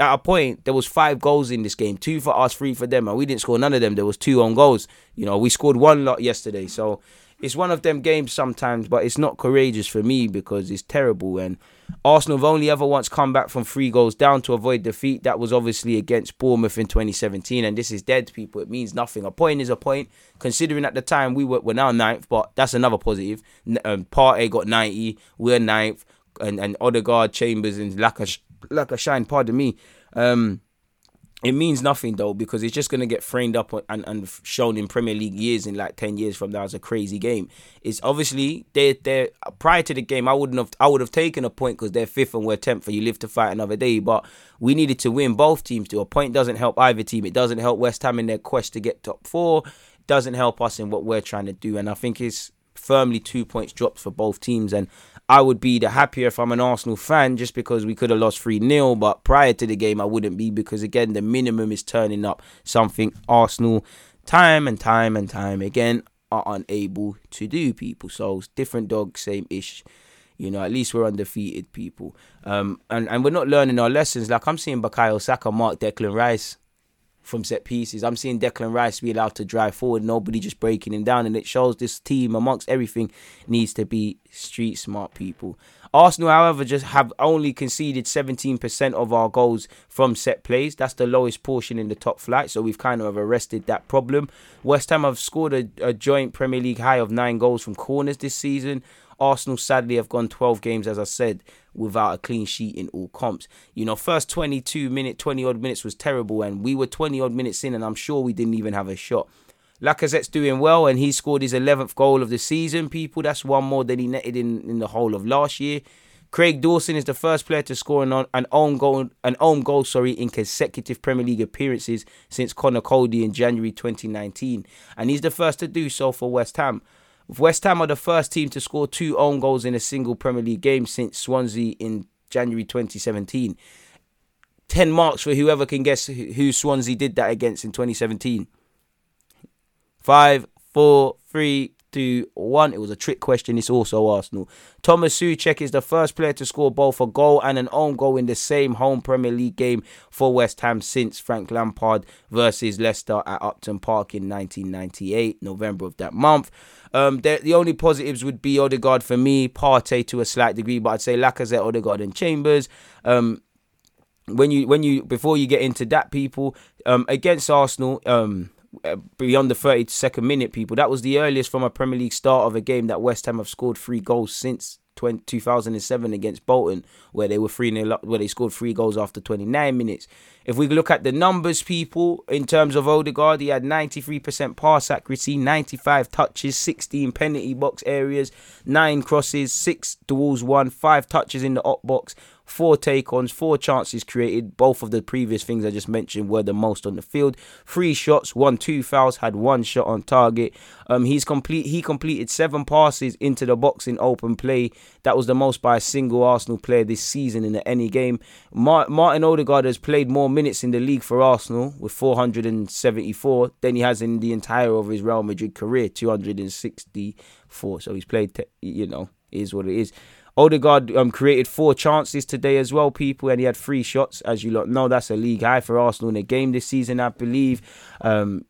at a point there was five goals in this game, two for us, three for them, and we didn't score none of them. There was two on goals. You know, we scored one lot yesterday, so it's one of them games sometimes, but it's not courageous for me because it's terrible. And Arsenal have only ever once come back from three goals down to avoid defeat. That was obviously against Bournemouth in 2017, and this is dead, people. It means nothing. A point is a point, considering at the time we were we're now ninth, but that's another positive. Um, Partey got 90, we're ninth, and and Odegaard, Chambers, and Laka Shine. Pardon me. Um, it means nothing though because it's just going to get framed up and, and shown in Premier League years in like 10 years from now as a crazy game. It's obviously they they prior to the game I wouldn't have I would have taken a point because they're fifth and we're 10th and you live to fight another day but we needed to win both teams to a point. Doesn't help either team. It doesn't help West Ham in their quest to get top 4 it doesn't help us in what we're trying to do and I think it's firmly two points dropped for both teams and I would be the happier if I'm an Arsenal fan just because we could have lost 3 0. But prior to the game, I wouldn't be because, again, the minimum is turning up something Arsenal time and time and time again are unable to do, people. So, different dog, same ish. You know, at least we're undefeated, people. Um, and, and we're not learning our lessons. Like, I'm seeing Bukayo Saka mark Declan Rice from set pieces. I'm seeing Declan Rice be allowed to drive forward, nobody just breaking him down, and it shows this team, amongst everything, needs to be street smart people. Arsenal, however, just have only conceded 17% of our goals from set plays. That's the lowest portion in the top flight, so we've kind of arrested that problem. West Ham have scored a, a joint Premier League high of nine goals from corners this season. Arsenal sadly have gone 12 games, as I said, without a clean sheet in all comps. You know, first 22 minute, 20 odd minutes was terrible, and we were 20 odd minutes in, and I'm sure we didn't even have a shot. Lacazette's doing well, and he scored his 11th goal of the season. People, that's one more than he netted in, in the whole of last year. Craig Dawson is the first player to score an, an own goal, an own goal, sorry, in consecutive Premier League appearances since Conor Coady in January 2019, and he's the first to do so for West Ham. West Ham are the first team to score two own goals in a single Premier League game since Swansea in January 2017. 10 marks for whoever can guess who Swansea did that against in 2017. Five, four, three, two, one. It was a trick question. It's also Arsenal. Thomas Soucek is the first player to score both a goal and an own goal in the same home Premier League game for West Ham since Frank Lampard versus Leicester at Upton Park in 1998, November of that month. Um, the only positives would be Odegaard for me, Partey to a slight degree, but I'd say Lacazette, Odegaard, and Chambers. Um, when you when you before you get into that, people um, against Arsenal, um, Uh, beyond the 32nd minute, people. That was the earliest from a Premier League start of a game that West Ham have scored three goals since 20, 2007 against Bolton, where they were three nil where they scored three goals after 29 minutes. If we look at the numbers, people, in terms of Odegaard, he had 93% pass accuracy, 95 touches, 16 penalty box areas, nine crosses, six duels, one, five touches in the up box, four take ons, four chances created. Both of the previous things I just mentioned were the most on the field. Three shots, one, two fouls, had one shot on target. Um, he's complete. He completed seven passes into the box in open play. That was the most by a single Arsenal player this season in any game. Martin Odegaard has played more minutes in the league for Arsenal with 474 than he has in the entire of his Real Madrid career, 264. So he's played. You know, is what it is. Odegaard um, created four chances today as well, people, and he had three shots. As you lot know, that's a league high for Arsenal in a game this season, I believe. Um,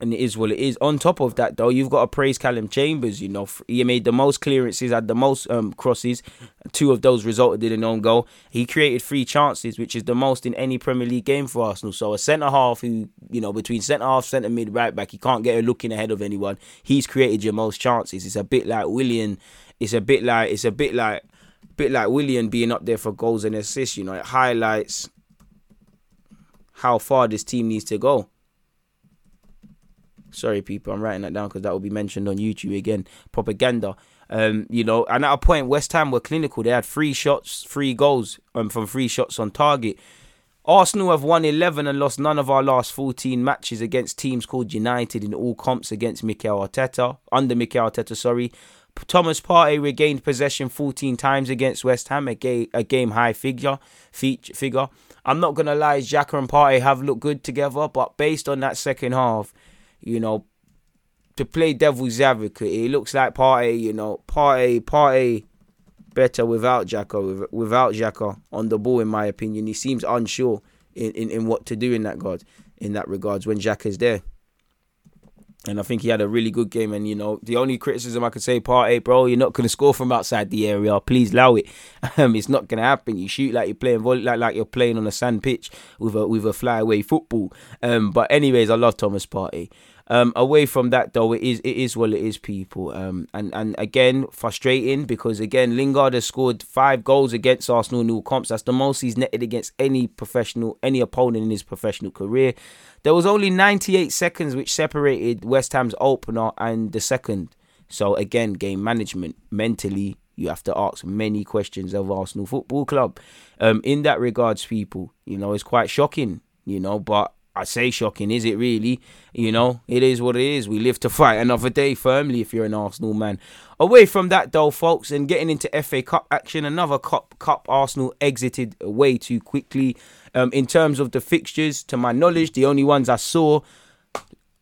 and it is what it is. On top of that, though, you've got to praise Calum Chambers. You know, he made the most clearances, had the most um, crosses. Two of those resulted in an own goal. He created three chances, which is the most in any Premier League game for Arsenal. So a centre half who, you know, between centre half, centre mid, right back, he can't get a look in ahead of anyone. He's created your most chances. It's a bit like Willian it's a bit like it's a bit like bit like Willian being up there for goals and assists. You know, it highlights how far this team needs to go. Sorry, people, I'm writing that down because that will be mentioned on YouTube again. Propaganda. Um, you know, and at a point, West Ham were clinical. They had three shots, three goals um, from three shots on target. Arsenal have won 11 and lost none of our last 14 matches against teams called United in all comps against Mikel Arteta, under Mikel Arteta, sorry. Thomas Partey regained possession 14 times against West Ham, a, ga- a game high figure. figure. I'm not gonna lie, Xhaka and Partey have looked good together, but based on that second half, you know, to play devil's advocate, it looks like Partey, you know, Partey, Partey better without Xhaka, without Xhaka on the ball. In my opinion, he seems unsure in, in, in what to do in that regard. In that regards, when is there. And I think he had a really good game. And, you know, the only criticism I could say, Partey, bro, you're not going to score from outside the area. Please allow it. [LAUGHS] Um, it's not going to happen. You shoot like you're playing volley, like, like you're playing on a sand pitch with a with a flyaway football. Um, but anyways, I love Thomas Partey. Um, away from that though, it is it is what it is, people. Um, and and again, frustrating because again, Lingard has scored five goals against Arsenal in all comps. That's the most he's netted against any professional, any opponent in his professional career. There was only 98 seconds which separated West Ham's opener and the second. So again, game management mentally. You have to ask many questions of Arsenal Football Club. Um, in that regards, people, you know, it's quite shocking, you know, but I say shocking, is it really? You know, it is what it is. We live to fight another day firmly if you're an Arsenal man. Away from that though, folks, and getting into FA Cup action, another cup cup Arsenal exited way too quickly. Um, in terms of the fixtures, to my knowledge, the only ones I saw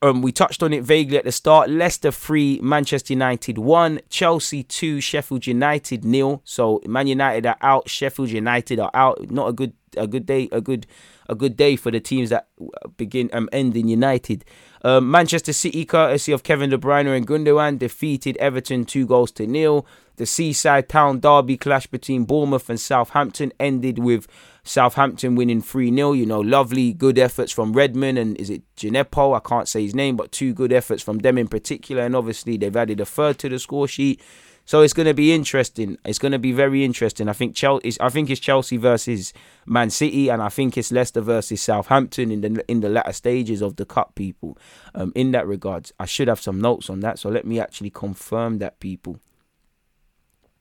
um, we touched on it vaguely at the start. Leicester 3, Manchester United 1, Chelsea 2, Sheffield United nil. So Man United are out, Sheffield United are out. Not a good a good day, a good a good day for the teams that begin um end in United. Um, Manchester City, courtesy of Kevin De Bruyne and Gundogan, defeated Everton two goals to nil. The seaside town derby clash between Bournemouth and Southampton ended with Southampton winning 3 0. You know, lovely, good efforts from Redmond and is it Djenepo? I can't say his name, but two good efforts from them in particular. And obviously, they've added a third to the score sheet. So it's going to be interesting. It's going to be very interesting. I think Chelsea. I think it's Chelsea versus Man City, and I think it's Leicester versus Southampton in the in the latter stages of the cup. People, um, in that regards, I should have some notes on that. So let me actually confirm that, people.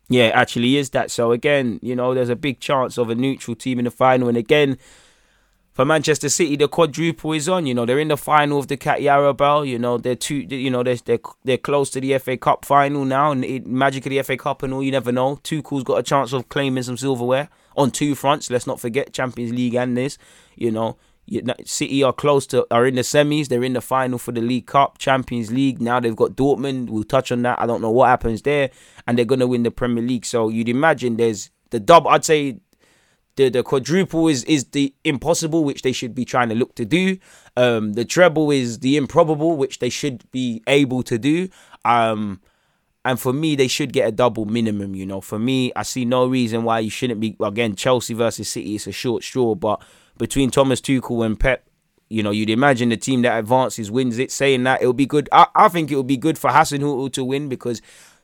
Yeah, actually is that. So again, you know, there's a big chance of a neutral team in the final, and again for Manchester City, the quadruple is on. You know, they're in the final of the Carabao. You know, they're two. You know, they're they're, they're close to the FA Cup final now, and it, magic of the FA Cup and all. You never know. Tuchel's got a chance of claiming some silverware on two fronts. Let's not forget Champions League and this. You know, City are close to are in the semis. They're in the final for the League Cup, Champions League. Now they've got Dortmund. We'll touch on that. I don't know what happens there, and they're gonna win the Premier League. So you'd imagine there's the dub. I'd say the the quadruple is is the impossible, which they should be trying to look to do. Um, the treble is the improbable, which they should be able to do. Um, and for me, they should get a double minimum. You know, for me, I see no reason why you shouldn't be. Again, Chelsea versus City, it's a short straw, but between Thomas Tuchel and Pep, you know, you'd imagine the team that advances wins it. Saying that, it'll be good. I, I think it would be good for Hasenhüttl to win because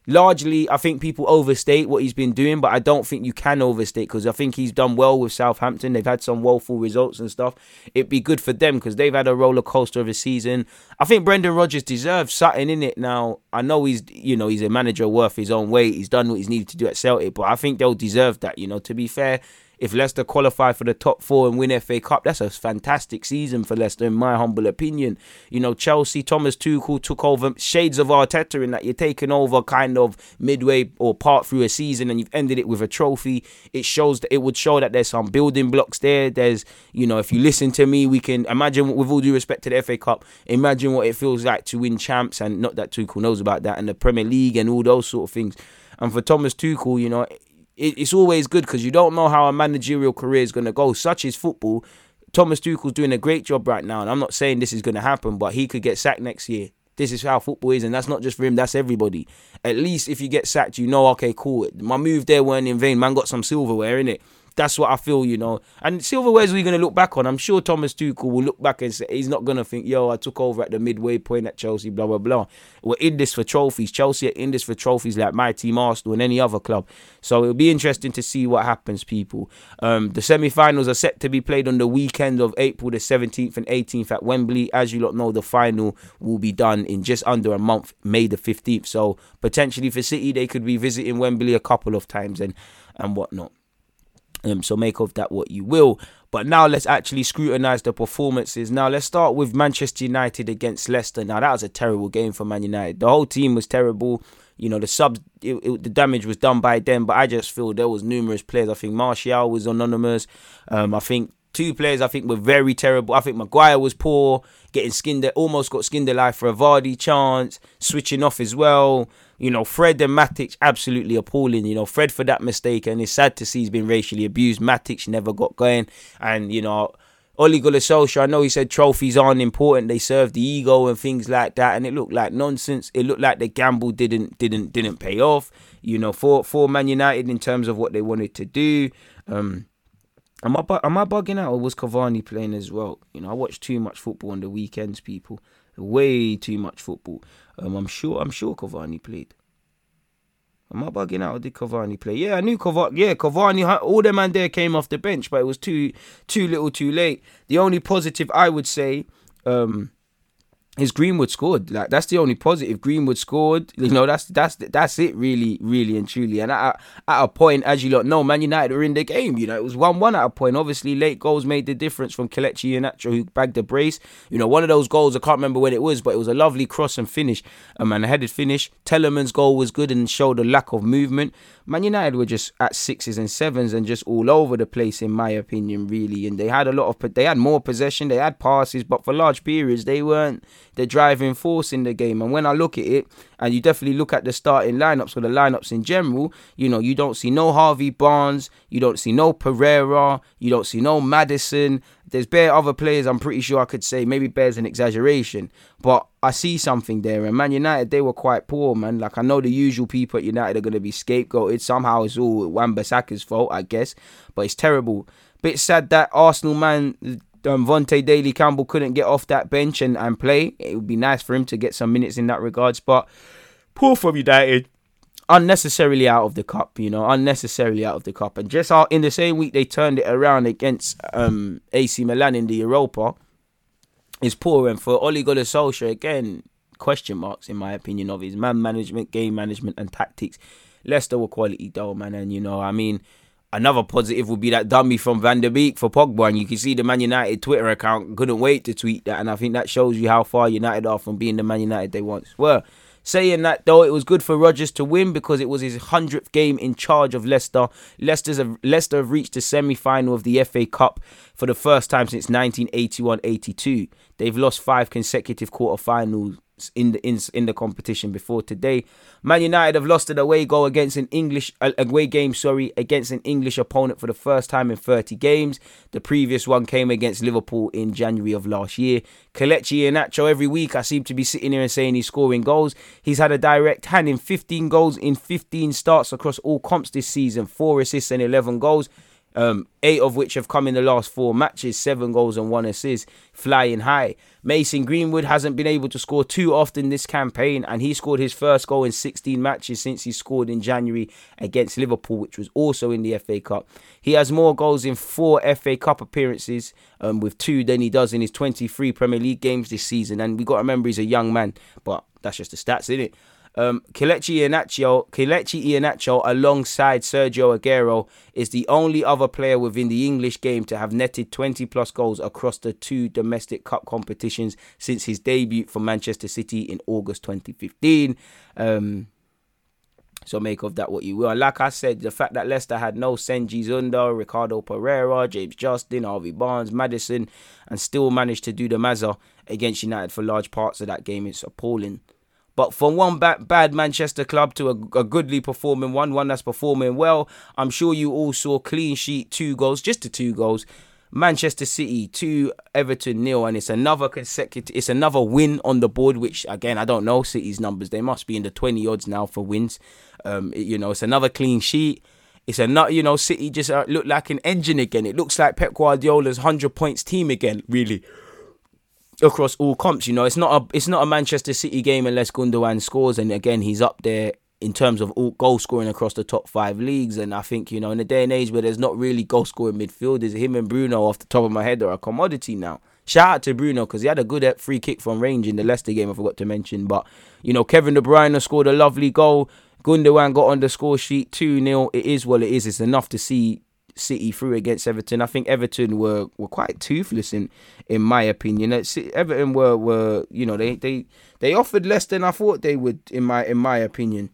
largely, I think people overstate what he's been doing, but I don't think you can overstate because I think he's done well with Southampton. They've had some woeful results and stuff. It'd be good for them because they've had a roller coaster of a season. I think Brendan Rodgers deserves something in it now. I know he's, you know, he's a manager worth his own weight. He's done what he's needed to do at Celtic, but I think they'll deserve that. You know, to be fair, if Leicester qualify for the top four and win FA Cup, that's a fantastic season for Leicester, in my humble opinion. You know, Chelsea, Thomas Tuchel took over shades of Arteta in that you're taking over kind of midway or part through a season and you've ended it with a trophy. It shows that it would show that there's some building blocks there. There's, you know, if you listen to me, we can imagine, with all due respect to the FA Cup, imagine what it feels like to win champs and not that Tuchel knows about that and the Premier League and all those sort of things. And for Thomas Tuchel, you know, it, it's always good because you don't know how a managerial career is going to go. Such is football. Thomas Tuchel's doing a great job right now, and I'm not saying this is going to happen, but he could get sacked next year. This is how football is, and that's not just for him, that's everybody. At least if you get sacked, you know, okay, cool. My move there weren't in vain. Man got some silverware in it that's what I feel, you know. And silverware's we're going to look back on. I'm sure Thomas Tuchel will look back and say he's not going to think, yo, I took over at the midway point at Chelsea, blah, blah, blah. We're in this for trophies. Chelsea are in this for trophies like my team, Arsenal, and any other club. So it'll be interesting to see what happens, people. Um, the semi finals are set to be played on the weekend of April the 17th and 18th at Wembley. As you lot know, the final will be done in just under a month, May the 15th. So potentially for City, they could be visiting Wembley a couple of times and, and whatnot. Um, so make of that what you will. But now let's actually scrutinise the performances. Now let's start with Manchester United against Leicester. Now that was a terrible game for Man United. The whole team was terrible. You know the subs, it, it, the damage was done by them. But I just feel there was numerous players. I think Martial was anonymous. Um, I think Two players I think were very terrible. I think Maguire was poor, getting skinned, almost got skinned alive for a Vardy chance, switching off as well. You know, Fred and Matic absolutely appalling. You know, Fred for that mistake, and it's sad to see he's been racially abused. Matic never got going, and you know. Ole Gunnar I know he said trophies aren't important; they serve the ego and things like that, and it looked like nonsense. It looked like the gamble didn't didn't didn't pay off. You know, for for Man United in terms of what they wanted to do. Um, Am I am I bugging out, or was Cavani playing as well? You know, I watch too much football on the weekends, people. Way too much football. Um, I'm sure I'm sure Cavani played. Am I bugging out, or did Cavani play? Yeah, I knew Cavani. Yeah, Cavani. All the man there came off the bench, but it was too too little, too late. The only positive I would say, um, is Greenwood scored. Like that's the only positive. Greenwood scored. You know, that's that's that's it. Really, really and truly. And at, at a point, as you lot know, Man United were in the game. You know, it was one one at a point. Obviously, late goals made the difference from Kelechi Iheanacho who bagged the brace. You know, one of those goals I can't remember when it was, but it was a lovely cross and finish. Um, and a headed finish. Tielemans' goal was good and showed a lack of movement. Man United were just at sixes and sevens and just all over the place, in my opinion, really. And they had a lot of, they had more possession, they had passes, but for large periods, they weren't the driving force in the game. And when I look at it, and you definitely look at the starting lineups or the lineups in general, you know, you don't see no Harvey Barnes, you don't see no Pereira, you don't see no Maddison. There's bare other players I'm pretty sure I could say, maybe bears an exaggeration, but I see something there. And Man United, they were quite poor, man. Like, I know the usual people at United are going to be scapegoated. Somehow it's all Wan-Bissaka's fault, I guess, but it's terrible. Bit sad that Arsenal man, um, Vontae Daley Campbell couldn't get off that bench and, and play. It would be nice for him to get some minutes in that regards, but poor from United unnecessarily out of the cup, you know, unnecessarily out of the cup. And just in the same week they turned it around against um, AC Milan in the Europa. Is poor and for Ole Gunnar Solskjaer again question marks in my opinion of his man management, game management, and tactics. Leicester were quality though, man, and you know, I mean. Another positive would be that dummy from Van der Beek for Pogba, and you can see the Man United Twitter account couldn't wait to tweet that, and I think that shows you how far United are from being the Man United they once were. Saying that though, it was good for Rodgers to win because it was his hundredth game in charge of Leicester. Leicester's have, Leicester have reached the semi-final of the FA Cup for the first time since 1981-82. They've lost five consecutive quarter-finals in the in, in the competition before today. Man United have lost an away goal against an English away game, sorry, against an English opponent for the first time in 30 games. The previous one came against Liverpool in January of last year. Kelechi Iheanacho every week I seem to be sitting here and saying he's scoring goals. He's had a direct hand in 15 goals in 15 starts across all comps this season, 4 assists and 11 goals um, eight of which have come in the last four matches, seven goals and one assist, flying high. Mason Greenwood hasn't been able to score too often this campaign, and he scored his first goal in 16 matches since he scored in January against Liverpool, which was also in the FA Cup. He has more goals in four FA Cup appearances, um, with two than he does in his 23 Premier League games this season. And we got to remember he's a young man, but that's just the stats, isn't it? Um, Kelechi Iheanacho, Kelechi Iheanacho alongside Sergio Aguero is the only other player within the English game to have netted 20 plus goals across the two domestic cup competitions since his debut for Manchester City in August 2015. Um, so make of that what you will. Like I said, the fact that Leicester had no Senji Zunda, Ricardo Pereira, James Justin, Harvey Barnes, Maddison, and still managed to do the Mazza against United for large parts of that game is appalling. But from one bad, bad Manchester club to a, a, goodly performing one, one that's performing well, I'm sure you all saw clean sheet, two goals, just the two goals. Manchester City two, Everton nil, and it's another consecutive. It's another win on the board. Which again, I don't know City's numbers. They must be in the twenty odds now for wins. Um, you know, it's another clean sheet. It's a not, you know, City just uh, look like an engine again. It looks like Pep Guardiola's hundred points team again. Really, across all comps. You know, it's not a it's not a Manchester City game unless Gundogan scores, and again he's up there in terms of all goal scoring across the top five leagues. And I think you know in a day and age where there's not really goal scoring midfielders, him and Bruno off the top of my head are a commodity now. Shout out to Bruno because he had a good uh, free kick from range in the Leicester game. I forgot to mention, but you know Kevin De Bruyne scored a lovely goal. Gundogan got on the score sheet 2 0. It is what it is. It's enough to see City through against Everton. I think Everton were, were quite toothless in in my opinion. Everton were were you know they they they offered less than I thought they would in my in my opinion.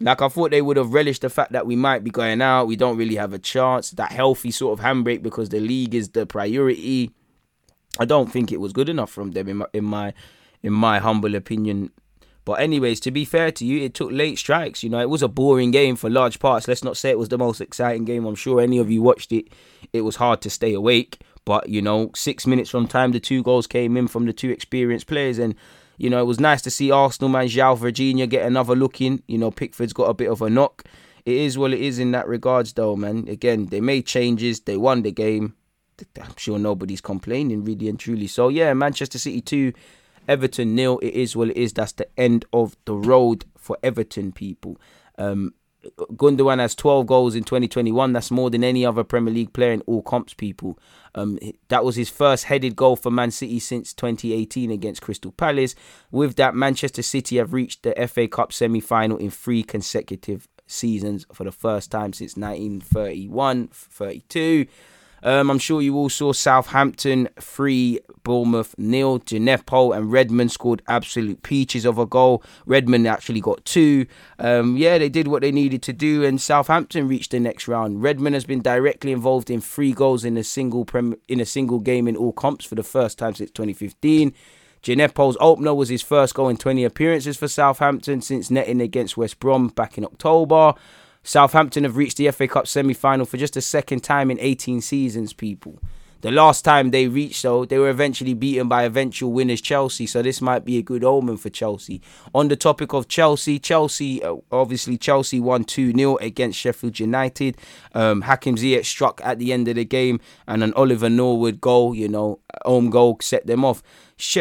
Like I thought they would have relished the fact that we might be going out. We don't really have a chance. That healthy sort of handbrake because the league is the priority. I don't think it was good enough from them in my in my, in my humble opinion. But anyways, to be fair to you, it took late strikes. You know, it was a boring game for large parts. Let's not say it was the most exciting game. I'm sure any of you watched it. It was hard to stay awake. But you know, six minutes from time, the two goals came in from the two experienced players, and you know, it was nice to see Arsenal man João Virginia get another look in. You know, Pickford's got a bit of a knock. It is what it is in that regards, though, man. Again, they made changes, they won the game. I'm sure nobody's complaining, really and truly. So yeah, Manchester City two, Everton nil. It is what it is. That's the end of the road for Everton people. Um, Gundogan has 12 goals in 2021. That's more than any other Premier League player in all comps, people. Um, that was his first headed goal for Man City since 2018 against Crystal Palace. With that, Manchester City have reached the FA Cup semi final in three consecutive seasons for the first time since 1931 32. Um, I'm sure you all saw Southampton 3, Bournemouth nil. Djenepo and Redmond scored absolute peaches of a goal. Redmond actually got two. Um, yeah, they did what they needed to do, and Southampton reached the next round. Redmond has been directly involved in three goals in a single prem- in a single game in all comps for the first time since 2015. Djenepo's opener was his first goal in 20 appearances for Southampton since netting against West Brom back in October. Southampton have reached the FA Cup semi final for just the second time in 18 seasons, people. The last time they reached, though, they were eventually beaten by eventual winners Chelsea, so this might be a good omen for Chelsea. On the topic of Chelsea, Chelsea, uh, obviously, Chelsea won 2 0 against Sheffield United. Um, Hakim Ziyech struck at the end of the game, and an Oliver Norwood goal, you know, home goal set them off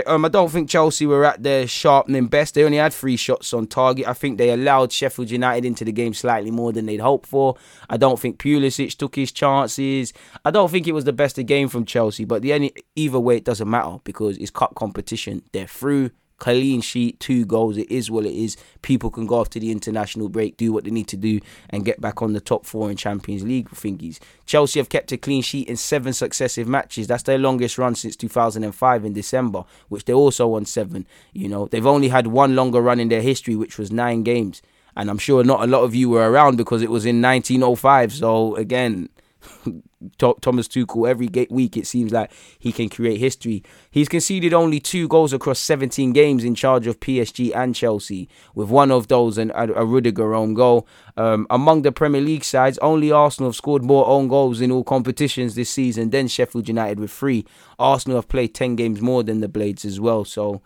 um, I don't think Chelsea were at their sharpening best. They only had three shots on target. I think they allowed Sheffield United into the game slightly more than they'd hoped for. I don't think Pulisic took his chances. I don't think it was the best of game from Chelsea, but the any either way it doesn't matter because it's cup competition. They're through clean sheet, two goals. It is what it is. People can go after the international break, do what they need to do, and get back on the top four in Champions League thingies. Chelsea have kept a clean sheet in seven successive matches. That's their longest run since 2005 in December, which they also won seven. You know, they've only had one longer run in their history, which was nine games. And I'm sure not a lot of you were around because it was in 1905. So again, [LAUGHS] Thomas Tuchel every week it seems like he can create history. He's conceded only two goals across 17 games in charge of PSG and Chelsea, with one of those an, a, Rudiger own goal. Um, among the Premier League sides, only Arsenal have scored more own goals in all competitions this season than Sheffield United with three. Arsenal have played 10 games more than the Blades as well, so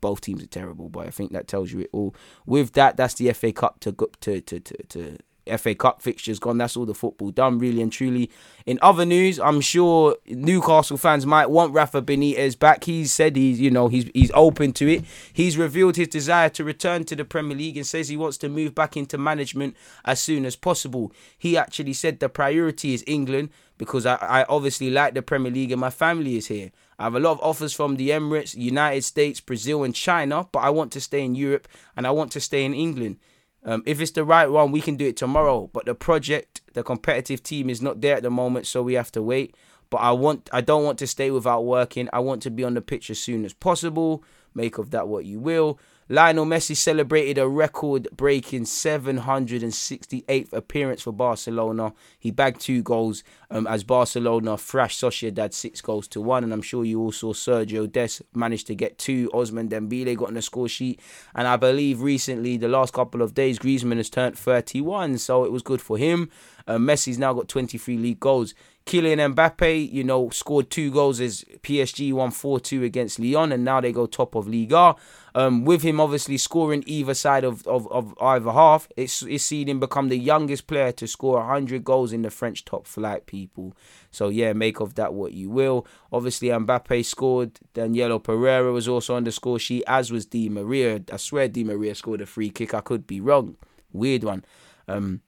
both teams are terrible, but I think that tells you it all. With that, that's the FA Cup to to to to, to FA Cup fixtures gone. That's all the football done, really and truly. In other news, I'm sure Newcastle fans might want Rafa Benitez back. He's said he's, you know, he's he's open to it. He's revealed his desire to return to the Premier League and says he wants to move back into management as soon as possible. He actually said the priority is England because I, I obviously like the Premier League and my family is here. I have a lot of offers from the Emirates, United States, Brazil, and China, but I want to stay in Europe and I want to stay in England. Um, if it's the right one, we can do it tomorrow. But the project, the competitive team is not there at the moment, so we have to wait. But I want, I don't want to stay without working. I want to be on the pitch as soon as possible. Make of that what you will. Lionel Messi celebrated a record breaking 768th appearance for Barcelona. He bagged two goals um, as Barcelona thrashed Sociedad six goals to one. And I'm sure you all saw Sergiño Dest managed to get two. Ousmane Dembele got on the score sheet. And I believe recently, the last couple of days, Griezmann has turned 31. So it was good for him. Uh, Messi's now got 23 league goals. Kylian Mbappe, you know, scored two goals as PSG won 4 2 against Lyon, and now they go top of Liga. Um, with him obviously scoring either side of, of, of either half, it's, it's seen him become the youngest player to score 100 goals in the French top flight, people. So, yeah, make of that what you will. Obviously, Mbappe scored. Danilo Pereira was also on the score sheet, as was Di Maria. I swear Di Maria scored a free kick. I could be wrong. Weird one. Um,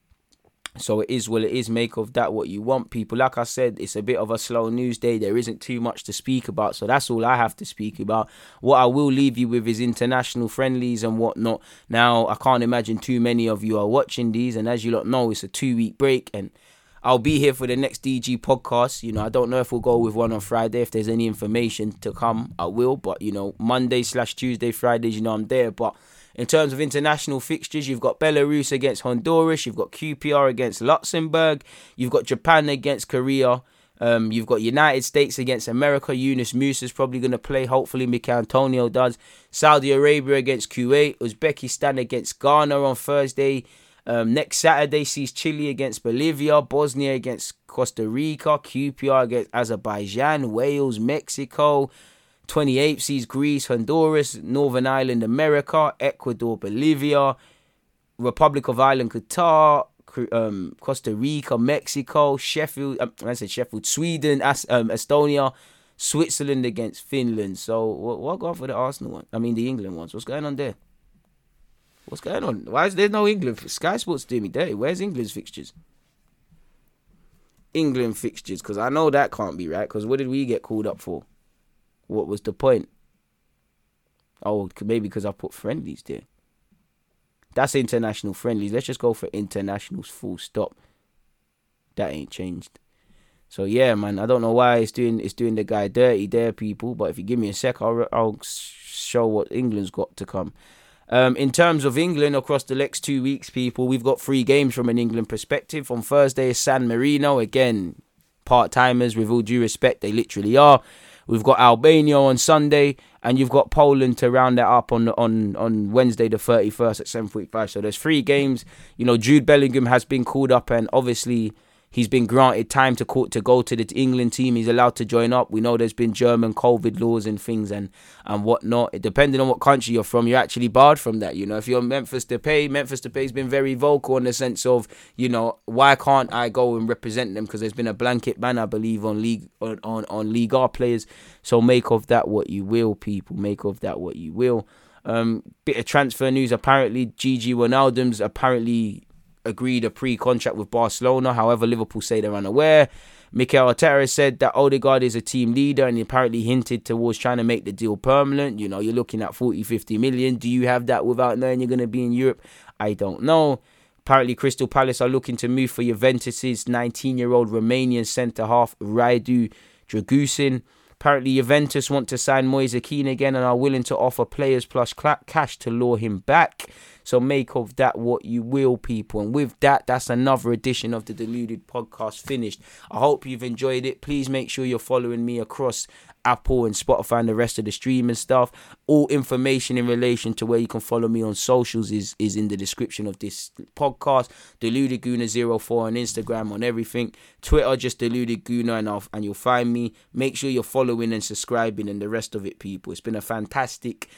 so it is well, it is. Make of that what you want, people. Like I said, it's a bit of a slow news day. There isn't too much to speak about, so that's all I have to speak about. What I will leave you with is international friendlies and whatnot. Now, I can't imagine too many of you are watching these, and as you lot know, it's a two week break, and I'll be here for the next DG podcast. You know, I don't know if we'll go with one on Friday. If there's any information to come, I will. But you know, Monday slash Tuesday, Fridays, you know, I'm there. But In terms of international fixtures, you've got Belarus against Honduras, you've got QPR against Luxembourg, you've got Japan against Korea. Um, you've got United States against America. Yunus Musah's probably going to play. Hopefully, Michail Antonio does. Saudi Arabia against Kuwait. Uzbekistan against Ghana on Thursday. Um, next Saturday sees Chile against Bolivia. Bosnia against Costa Rica. QPR against Azerbaijan. Wales, Mexico. 28th sees Greece, Honduras, Northern Ireland, America. Ecuador, Bolivia. Republic of Ireland, Qatar um, Costa Rica, Mexico, Sheffield. Um, I said Sheffield, Sweden, As- um, Estonia, Switzerland against Finland. So what, what going for the Arsenal one? I mean the England ones. What's going on there? What's going on? Why is there no England? Sky Sports doing me dirty. Where's England's fixtures? England fixtures, because I know that can't be right. Because what did we get called up for? What was the point? Oh, maybe because I put friendlies there. That's international friendlies. Let's just go for internationals full stop. That ain't changed. So yeah, man, I don't know why it's doing it's doing the guy dirty there, people. But if you give me a sec, I'll I'll show what England's got to come. Um, in terms of England across the next two weeks, people, we've got three games from an England perspective. On Thursday San Marino again, part timers. With all due respect, they literally are. We've got Albania on Sunday, and you've got Poland to round that up on on on Wednesday the thirty first at seven forty five. So there's three games. You know, Jude Bellingham has been called up, and obviously He's been granted time to court to go to the England team. He's allowed to join up. We know there's been German COVID laws and things and and whatnot. Depending on what country you're from, you're actually barred from that. You know, if you're Memphis Depay, Memphis Depay's been very vocal in the sense of, you know, why can't I go and represent them? Because there's been a blanket ban, I believe, on league on on, on League R players. So make of that what you will, people. Make of that what you will. Um, bit of transfer news. Apparently, Gini Wijnaldum's apparently agreed a pre-contract with Barcelona. However, Liverpool say they're unaware. Mikel Arteta said that Odegaard is a team leader and he apparently hinted towards trying to make the deal permanent. You know, you're looking at 40, 50 million. Do you have that without knowing you're going to be in Europe? I don't know. Apparently, Crystal Palace are looking to move for Juventus's 19-year-old Romanian centre-half Radu Dragusin. Apparently, Juventus want to sign Moise Kean again and are willing to offer players plus cash to lure him back. So make of that what you will, people. And with that, that's another edition of the Deluded Podcast finished. I hope you've enjoyed it. Please make sure you're following me across Apple and Spotify and the rest of the streaming stuff. All information in relation to where you can follow me on socials is, is in the description of this podcast. Deluded Gooner 04 on Instagram, on everything. Twitter, just Deluded Gooner, and, and you'll find me. Make sure you're following and subscribing and the rest of it, people. It's been a fantastic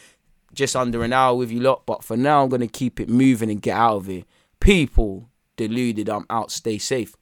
just under an hour with you lot. But for now, I'm going to keep it moving and get out of here. People deluded, I'm out. Stay safe.